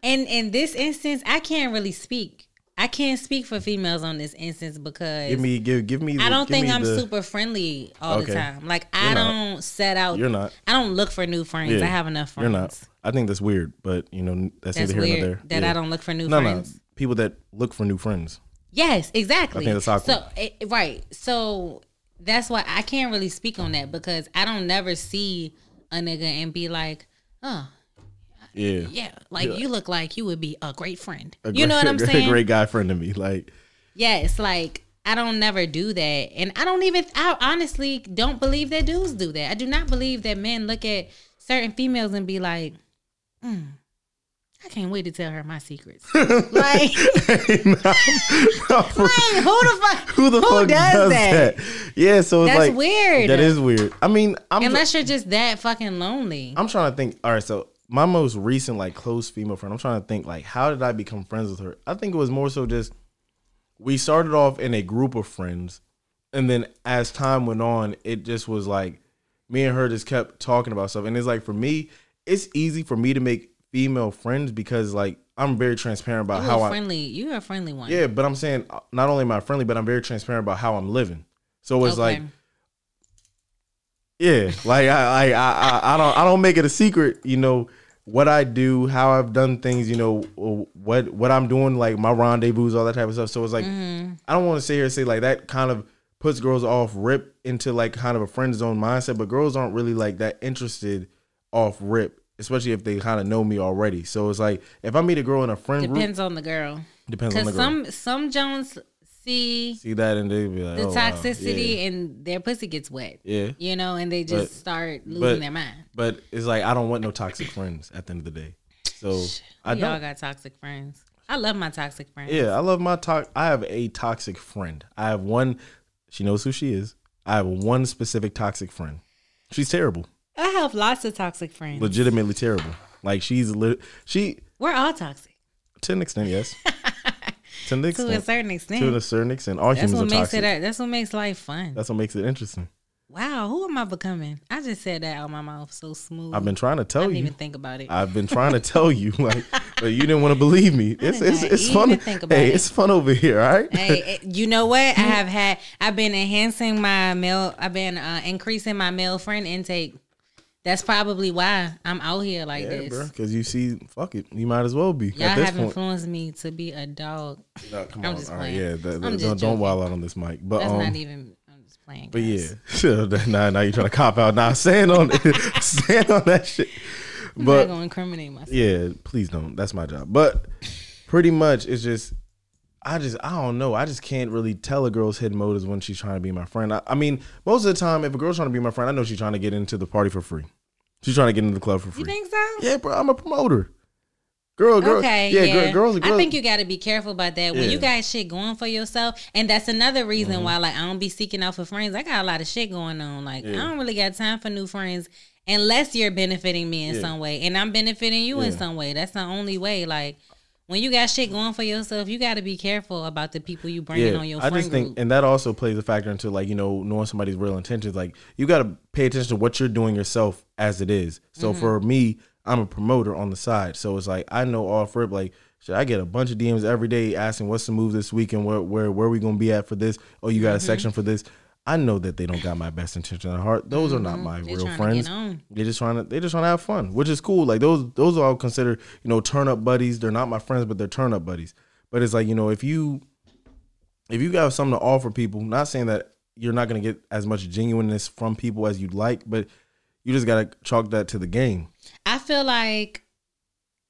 And in this instance, I can't really speak. I can't speak for females on this instance because Give me, give, give me. The, I don't think I'm the- super friendly all the time. Like, I not. don't set out. You're not. I don't look for new friends. Yeah, I have enough friends. You're not. I think that's weird, but you know that's, That's neither here weird there. that Yeah. I don't look for new No, friends. no. People that look for new friends. Yes, exactly. I think that's awkward. So it, right, so that's why I can't really speak on that because I don't never see a nigga and be like, oh Yeah. yeah, like you look like you would be a great friend. A you know what I'm great- saying? Great guy friend to me. Like, Yes, like I don't never do that, and I don't even. I honestly don't believe that dudes do that. I do not believe that men look at certain females and be like, "Hmm, I can't wait to tell her my secrets. like, no, for- like, who the fuck? who the fuck does does, that? that? Yeah, so it's That's like weird. That is weird. I mean, I'm Unless you're just that fucking lonely. I'm trying to think. All right, so my most recent like close female friend. I'm trying to think like how did I become friends with her? I think it was more so just we started off in a group of friends, and then as time went on, it just was like me and her just kept talking about stuff. And it's like for me, it's easy for me to make female friends because like I'm very transparent about you how I friendly. You're a friendly one. yeah, but I'm saying uh, not only am I friendly, but I'm very transparent about how I'm living. So it's Okay. like Yeah, like I, I, I, I don't, I don't make it a secret. You know what I do, how I've done things. You know what, what I'm doing, like my rendezvous, all that type of stuff. So it's like Mm-hmm. I don't want to sit here and say like that kind of puts girls off rip into like kind of a friend zone mindset, but girls aren't really like that interested off rip, especially if they kind of know me already. So it's like if I meet a girl in a friend group, Depends on the girl. depends on the girl. some some Jones see See that and they be like, the oh, wow. toxicity Yeah. and their pussy gets wet. Yeah. You know, and they just But- start losing but- their mind. But it's like I don't want no toxic friends at the end of the day. So I We all don't. got toxic friends. I love my toxic friends. Yeah, I love my talk. I have a toxic friend. I have one. She knows who she is. I have one specific toxic friend. She's terrible, I have lots of toxic friends. legitimately terrible. Like she's lit. She We're all toxic to an extent, yes. to an to a certain extent. To a certain extent, all that's humans what are makes toxic. it. That's what makes life fun. That's what makes it interesting. wow, who am I becoming? I just said that out of my mouth so smooth. I've been trying to I tell didn't you. even think about it. I've been trying to tell you, like, but you didn't want to believe me. It's it's it's fun. think about hey, it. it's fun over here. All right. hey, eh, you know what? I have had. I've been enhancing my male. I've been uh, increasing my male friend intake. That's probably why I'm out here like Yeah, this. bro. Because you see, fuck it, you might as well be Y'all have point. influenced me to be a dog. No, come I'm on. just All right, playing. yeah, that, I'm don't, just don't wild out on this mic. But That's um, not even. I'm just playing. but guys. yeah, now now you're trying to cop out. Now stand on stand on that shit. I'm But not gonna incriminate myself. yeah, please don't. That's my job. But pretty much, it's just I just I don't know. I just can't really tell a girl's hidden motives when she's trying to be my friend. I, I mean, most of the time, if a girl's trying to be my friend, I know she's trying to get into the party for free. She's trying to get into the club for free. You think so? yeah, bro, I'm a promoter. Girl, girl, Okay, yeah, yeah. Girl, girls, girls. I think you got to be careful about that when Yeah. you got shit going for yourself, and that's another reason Mm-hmm. why like I don't be seeking out for friends. I got a lot of shit going on. Like I don't really got time for new friends unless you're benefiting me in Yeah. some way, and I'm benefiting you in some way. That's the only way. Like when you got shit going for yourself, you got to be careful about the people you bringing on your I just think, group. and that also plays a factor into like you know knowing somebody's real intentions. Like you got to pay attention to what you're doing yourself as it is. So Mm-hmm. for me, I'm a promoter on the side, so it's like I know off rip like. Should I get a bunch of DMs every day asking what's the move this week and where where where we gonna be at for this? Oh, you got Mm-hmm. a section for this. I know that they don't got my best intention at heart. Those are not my Mm-hmm. They real friends. They're just trying to they just trying to have fun, which is cool. Like those those are all considered you know turn up buddies. They're not my friends, but they're turn up buddies. But it's like you know if you if you got something to offer people, not saying that you're not gonna get as much genuineness from people as you'd like, but you just gotta chalk that to the game. I feel like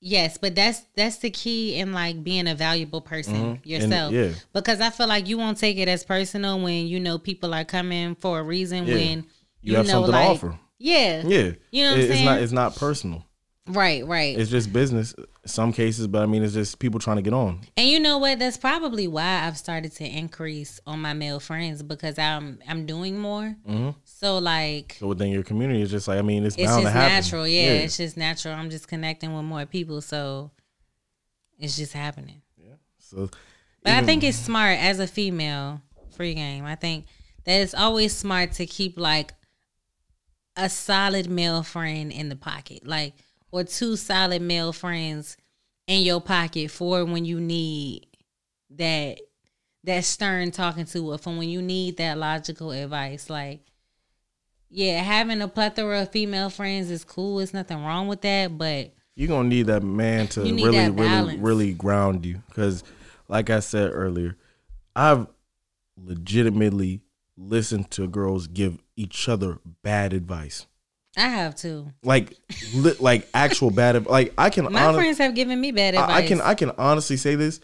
yes, but that's that's the key in like being a valuable person Mhm. And, yourself. yeah. Because I feel like you won't take it as personal when you know people are coming for a reason Yeah. when You, have know, something like, to offer. Yeah. Yeah, You know what I'm It- it's not it's not personal. Right, right. It's just business. Some cases, but I mean, it's just people trying to get on. and you know what? That's probably why I've started to increase on my male friends because I'm I'm doing more. Mhm. So like So within your community, it's just like I mean, it's, it's bound just to happen. natural. Yeah, it's just natural. I'm just connecting with more people, so it's just happening. Yeah. So, But I think it's smart as a female free game. I think that it's always smart to keep like a solid male friend in the pocket, like or two solid male friends in your pocket for when you need that that stern talking to or for when you need that logical advice. Like, yeah, having a plethora of female friends is cool. It's nothing wrong with that, but you're gonna need that man to really, really, really ground you. Because, like I said earlier, I've legitimately listened to girls give each other bad advice, I have too. like, li- like actual bad. Like I can, My honest- friends have given me bad advice. I, I can, I can honestly say this.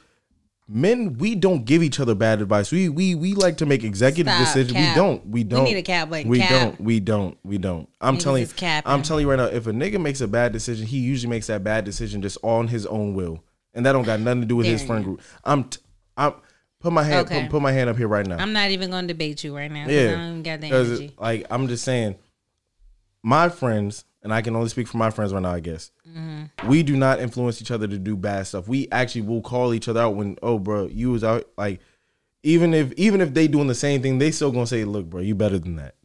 Men, we don't give each other bad advice. We we we like to make executive Stop, decisions. cap. We don't. We don't. We need a cap button. We Cap. don't. We don't. We don't. I'm Niggas telling you. I'm telling you right now. If a nigga makes a bad decision, he usually makes that bad decision just on his own will, and that don't got nothing to do with his friend group. I'm. T- I'm. Put my hand. Okay. Put, put my hand up here right now. I'm not even going to debate you right now. 'cause I yeah. don't even got the energy. like I'm just saying, my friends, and I can only speak for my friends right now. I guess Mm-hmm. we do not influence each other to do bad stuff. We actually will call each other out when, oh, bro, you was out. Like, even if even if they doing the same thing, they still gonna say, look, bro, you better than that.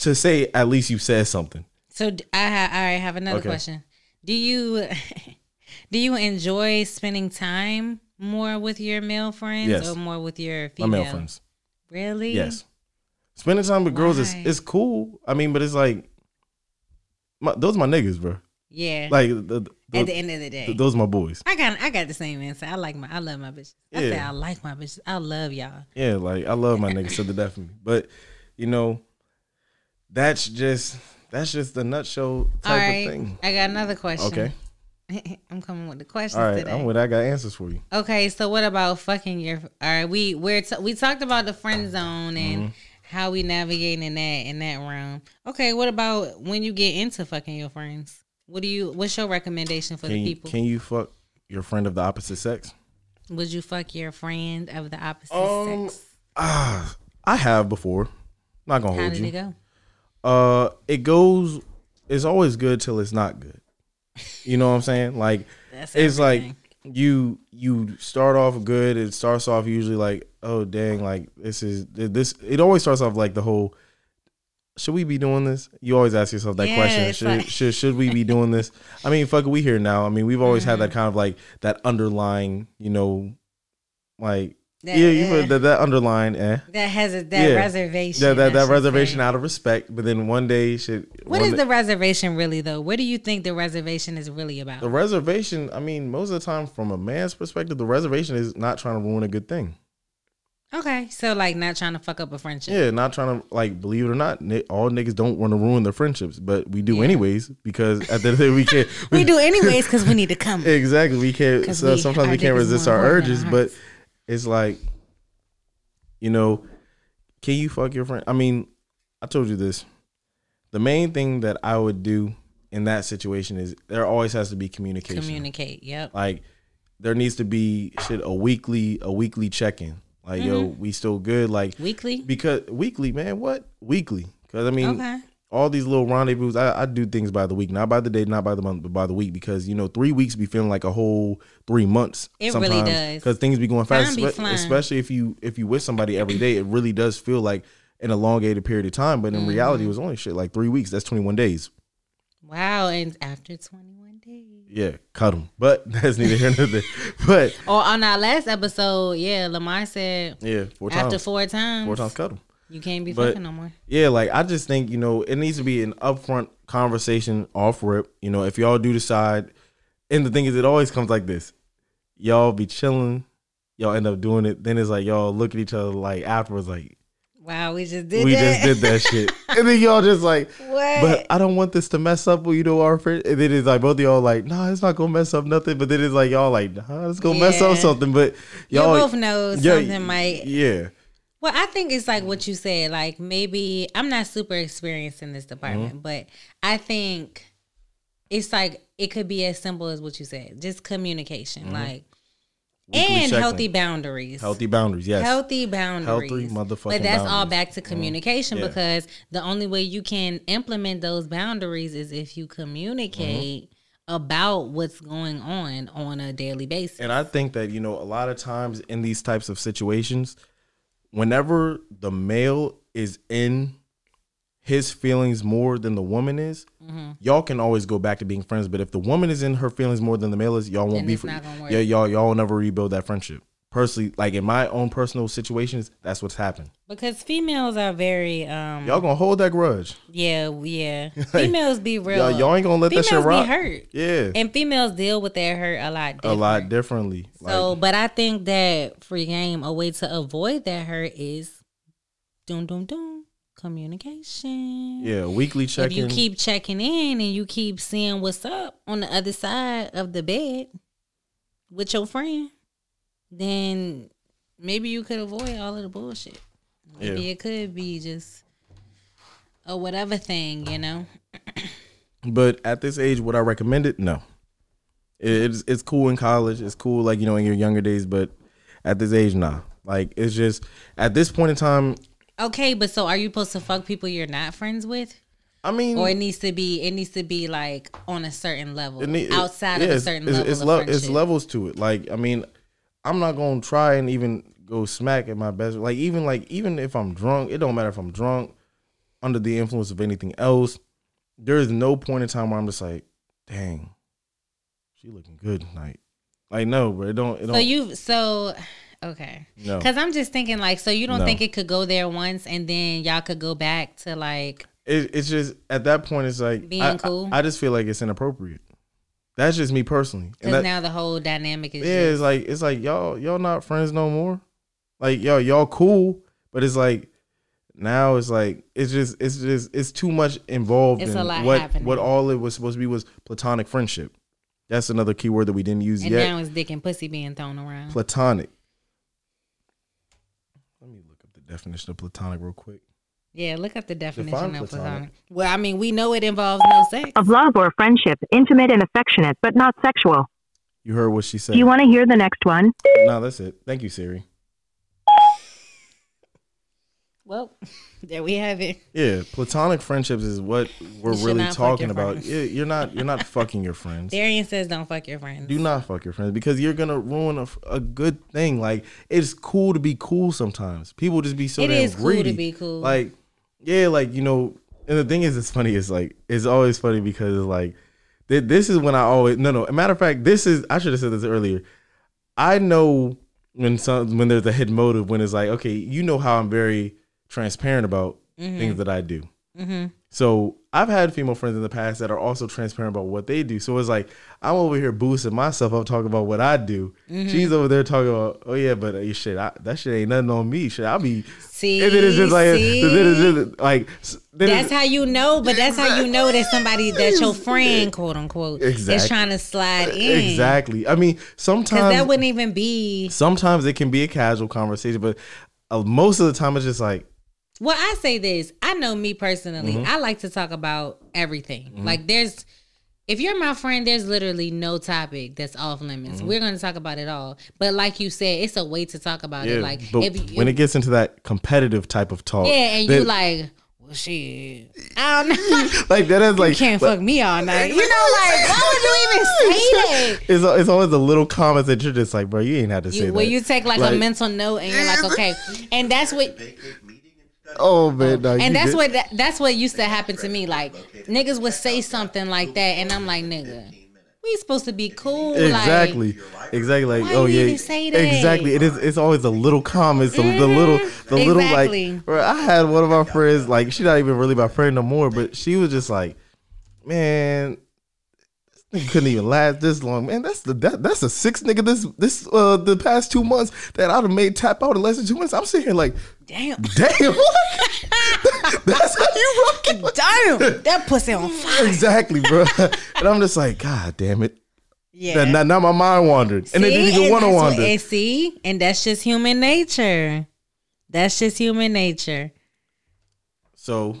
To say at least you said something. So I ha- I have another Okay. question. Do you do you enjoy spending time more with your male friends Yes. or more with your My female? male friends. Really? Yes. Spending time with girls is Why? is cool. I mean, but it's like my, those my niggas, bro. Yeah. Like the, the, At the end of the day. th- those are my boys. I got I got the same answer. I like my I love my bitches. I say Yeah. I like my bitches. I love y'all. Yeah, like I love my niggas to the death of me. But you know, that's just that's just the nutshell type right. of thing. I got another question. Okay. I'm coming with the questions All right. today. I'm with I got answers for you. Okay, so what about fucking your? All right, we we're t- we talked about the friend zone and Mm-hmm. How we navigating in that in that realm. Okay, what about when you get into fucking your friends? What do you? What's your recommendation for Can the you, people? can you fuck your friend of the opposite sex? Would you fuck your friend of the opposite Um, sex? Ah, I have before. Not gonna How hold did you. it go? Uh, it goes. It's always good till it's not good. You know what I'm saying? Like it's like. You you start off good. It starts off usually like, oh dang, like this is this. It always starts off like the whole. Should we be doing this? You always ask yourself that Yeah, question. Should, like- should should we be doing this? I mean, fuck, we here now. I mean, we've always had Mm-hmm. that kind of like that underlying, you know, like That- yeah, you put that that eh? that has a, that Yeah. reservation. Yeah, that, that reservation say. out of respect. But then one day, shit. What is day- the reservation really though? What do you think the reservation is really about? the reservation? I mean, most of the time, from a man's perspective, the reservation is not trying to ruin a good thing. okay, so like not trying to fuck up a friendship. Yeah, not trying to like believe it or not, all niggas don't want to ruin their friendships, but we do Yeah. anyways because at the end of the day we can't. We do anyways because we need to come. exactly. We can't. So we- sometimes we can't resist our urges, but. It's like, you know, can you fuck your friend? I mean, I told you this. The main thing that I would do in that situation is there always has to be communication. Communicate. Yep. like there needs to be shit a weekly a weekly check in. Like yo, Mm-hmm. we still good. Like Weekly. because weekly, man. What weekly? Because I mean, Okay. All these little rendezvous. I, I do things by the week, not by the day, not by the month, but by the week. Because you know, three weeks be feeling like a whole three months. It really does. Because things be going fast, be espe- especially if you if you with somebody every day. It really does feel like an elongated period of time. But in reality, Mm-hmm. it was only shit like three weeks. That's twenty one days. Wow. And after 21 days. Yeah, cut them. But that's neither here nor there. But Or on our last episode, yeah, Lamar said yeah, four times. after four times, four times cut them. You can't be But- fucking no more. Yeah, like I just think you know it needs to be an upfront conversation off rip. You know, if y'all do decide, and the thing is, it always comes like this: y'all be chilling, y'all end up doing it. Then it's like y'all look at each other like afterwards, like Wow, we just did we that. just did that shit, and then y'all just like, What? but I don't want this to mess up. with You know, our friend. And then it's like both of y'all like, nah, it's not gonna mess up nothing. But then it's like y'all like, nah, it's gonna mess up something. But you y'all both know yeah, something might. yeah. Well, I think it's like what you said. Like maybe I'm not super experienced in this department, Mm-hmm. but I think it's like it could be as simple as what you said, just communication, like Mm-hmm. Weekly and check-in. healthy boundaries. Healthy boundaries, yes. Healthy boundaries. Healthy motherfucking But that's all back to communication Yeah. because the only way you can implement those boundaries is if you communicate Mm-hmm. about what's going on on a daily basis. And I think that, you know, a lot of times in these types of situations, whenever the male is in his feelings more than the woman is, Mm-hmm. y'all can always go back to being friends. But if the woman is in her feelings more than the male is, y'all won't be it's fr- not gonna work. Yeah, y'all y'all will never rebuild that friendship. Personally, like in my own personal situations, that's what's happened. Because females are very um Y'all gonna hold that grudge. yeah, yeah. Females be real. Y'all, y'all ain't gonna let that females shit rock. be hurt. Yeah. And females deal with their hurt a lot a lot differently. So, like, but I think that free game, a way to avoid that hurt is doom doom doom communication. yeah, weekly check If you keep checking in and you keep seeing what's up on the other side of the bed with your friend, then maybe you could avoid all of the bullshit. Maybe Yeah. it could be just a whatever thing, you know. But at this age, would I recommend it? No. It's it's cool in college. It's cool like you know in your younger days, but at this age, nah. Like it's just at this point in time. Okay, but so are you supposed to fuck people you're not friends with? I mean, Or it needs to be it needs to be like on a certain level. it need- outside yeah, of a certain it's, level it's, le- it's levels to it. Like I mean, I'm not gonna try and even go smack at my best. Like even like even if I'm drunk, it don't matter if I'm drunk, under the influence of anything else. There is no point in time where I'm just like, dang, she looking good tonight. Like no, but It don't. It don't. So you so Okay. No. Because I'm just thinking, like, so you don't No. think it could go there once and then y'all could go back to like, It, it's just at that point, it's like Being I, cool? I, I just feel like it's inappropriate. That's just me personally. And because that- now the whole dynamic is. yeah, just- it's like it's like y'all y'all not friends no more. Like y'all y'all cool, but it's like now it's like it's just it's just it's too much involved It's in a lot what happening. what all it was supposed to be was platonic friendship. That's another key word that we didn't use and yet. And now it's dick and pussy being thrown around. platonic. Let me look up the definition of platonic real quick. Yeah, look up the definition Define of platonic. platonic. Well, I mean, we know it involves no sex. of love or friendship, intimate and affectionate, but not sexual. You heard what she said. Do you want to hear the next one? no, that's it. Thank you, Siri. Well, there we have it. Yeah, platonic friendships is what we're You should really not fuck talking your about. friends. Yeah, you're not you're not fucking your friends. Darian says, "Don't fuck your friends." Do not fuck your friends because you're gonna ruin a, f- a good thing. Like it's cool to be cool sometimes. People just be so It damn is cool to greedy. be cool. Like yeah, like you know. And the thing is, it's funny. It's like it's always funny because it's like th- this is when I always no no. Matter of fact, this is I should have said this earlier. I know when some when there's a hidden motive when it's like okay, you know how I'm very transparent about mm-hmm. things that I do. So I've had female friends in the past that are also transparent about what they do. So it's like I'm over here boosting myself up, talking about what I do. She's over there talking about, oh yeah, but uh, shit, I, that shit ain't nothing on me. Shit, I'll be. See, and then it's just like, see? then it's just like That's how you know, but that's how you know that somebody that your friend, quote unquote, is trying to slide in. exactly. I mean, sometimes that wouldn't even be. sometimes it can be a casual conversation, but uh, most of the time it's just like, Well, I say this. I know me personally. Mm-hmm. I like to talk about everything. Like there's if you're my friend, there's literally no topic that's off limits. We're gonna talk about it all. But like you said, it's a way to talk about Mm-hmm. yeah. it. Like but if you, when it gets into that competitive type of talk, yeah, and then- you like, well, shit, I don't know. like that is like you can't but fuck me all night. You know, like why would you even say that? It's, it's always the little comments that you're just like, bro, you ain't had to say You, that. where you take like, a mental note and you're like, okay, and that's what Oh man, no, and that's did- what that, that's what used to happen to me. Like niggas would say something like that, and I'm like, nigga, we supposed to be cool. Exactly, Like, exactly. Like, oh yeah, exactly. It is. It's always the little comments, the, the little, the little exactly. like. Bro, I had one of my friends, like, she's not even really my friend no more, but she was just like, man. this nigga Couldn't even last this long, man. That's the that, that's a six nigga this this uh the past two months that I'd have made tap out in less than two months. I'm sitting here like, damn, damn, that's how you rocking. damn, that pussy on fire. exactly, bro. and I'm just like, God damn it. Yeah. Now, now my mind wandered, and it didn't even want to that's what- wander. and see, and that's just human nature. That's just human nature. So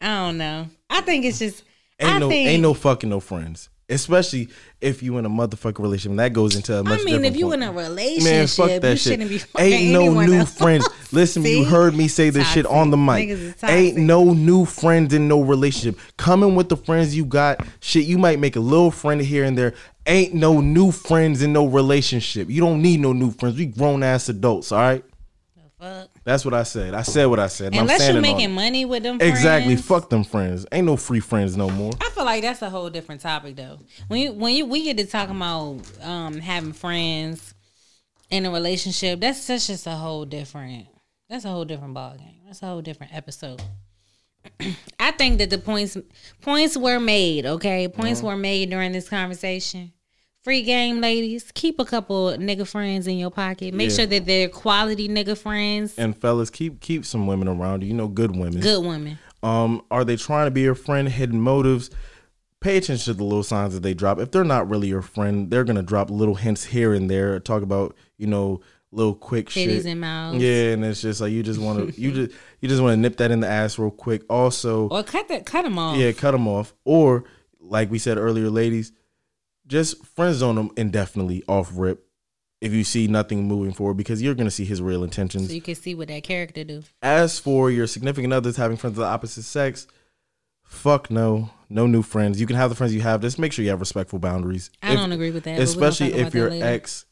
I don't know. I think it's just. ain't I no think, ain't no fucking no friends, especially if you in a motherfucking relationship. And that goes into a much I mean, if you point. in a relationship, Man, fuck that you shit. shouldn't be Ain't no new else. friends. Listen, you heard me say this shit on the mic. Ain't no new friends in no relationship. Coming with the friends you got, shit, you might make a little friend here and there. Ain't no new friends in no relationship. You don't need no new friends. We grown ass adults, all right? Fuck. That's what I said. I said what I said. and I'm Unless you're making money with them. Exactly. friends. Fuck them friends. Ain't no free friends no more. I feel like that's a whole different topic though. When you when you we get to talking about um having friends in a relationship, that's that's just a whole different that's a whole different ball game. That's a whole different episode. I think that the points points were made, okay? Points were made during this conversation. Free game, ladies. Keep a couple nigga friends in your pocket. Make Yeah. sure that they're quality nigga friends. And fellas, keep keep some women around you. You know, good women. Good women. Um, are they trying to be your friend? Hidden motives. Pay attention to the little signs that they drop. If they're not really your friend, they're gonna drop little hints here and there. Talk about you know little quick Titties shit. and mouths. Yeah, and it's just like you just want to you just you just want to nip that in the ass real quick. Also, Or cut that cut them off. yeah, cut them off. Or like we said earlier, ladies, just friend zone them indefinitely off rip. If you see nothing moving forward, because you're gonna see his real intentions. So you can see what that character do. As for your significant others having friends of the opposite sex, fuck no, no new friends. You can have the friends you have. Just make sure you have respectful boundaries. I If- don't agree with that. but we're gonna especially if your ex,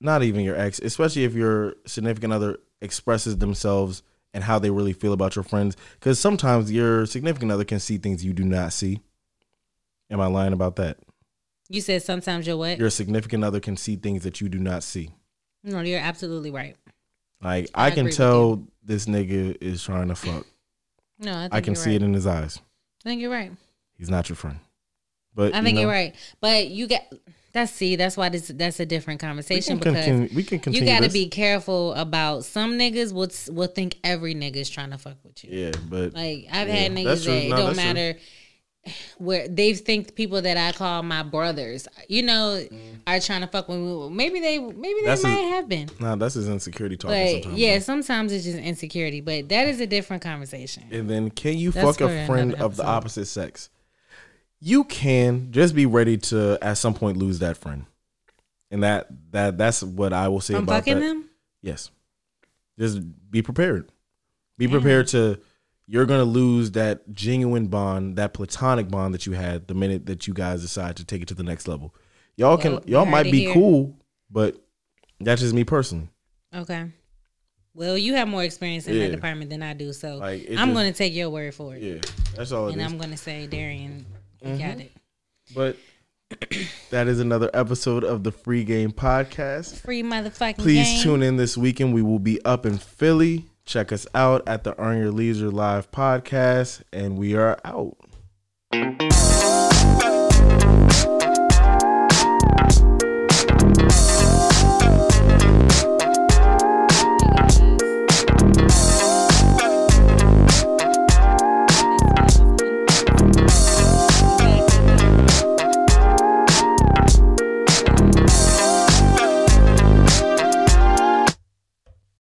not even your ex, especially if your significant other expresses themselves and how they really feel about your friends. Because sometimes your significant other can see things you do not see. Am I lying about that? You said sometimes you're what? Your significant other can see things that you do not see. No, you're absolutely right. Like I I, can tell this nigga is trying to fuck. No, I, think I can see right. it in his eyes. I think you're right. He's not your friend. But I think you know, are right. But you get that's see, that's why this that's a different We conversation can, because we can continue you got to be careful about some niggas will will think every nigga's trying to fuck with you. Yeah, but Like I've Yeah, had niggas true. that it No, don't matter. true. Where they think people that I call my brothers, you know, are trying to fuck with me. Maybe they maybe they That's a- might have been. nah, that's his insecurity talking. But sometimes, yeah, though. sometimes it's just insecurity. But that is a different conversation. And then can you That's fuck a friend of the opposite sex? You can just be ready to at some point lose that friend. And that that that's what I will say From about fucking that. them? Yes. Just be prepared. Be prepared to you're gonna lose that genuine bond, that platonic bond that you had the minute that you guys decide to take it to the next level. Y'all can Well, y'all might be here. cool, but that's just me personally. Okay. Well, you have more experience in Yeah. that department than I do, so Like, I'm going to take your word for it, Yeah. That's all and is. I'm going to say, Darian, you got Mm-hmm. it. But that is another episode of the Free Game Podcast. Free motherfucking Please game. tune in this weekend. We will be up in Philly. Check us out at the Earn Your Leisure Live podcast, and we are out.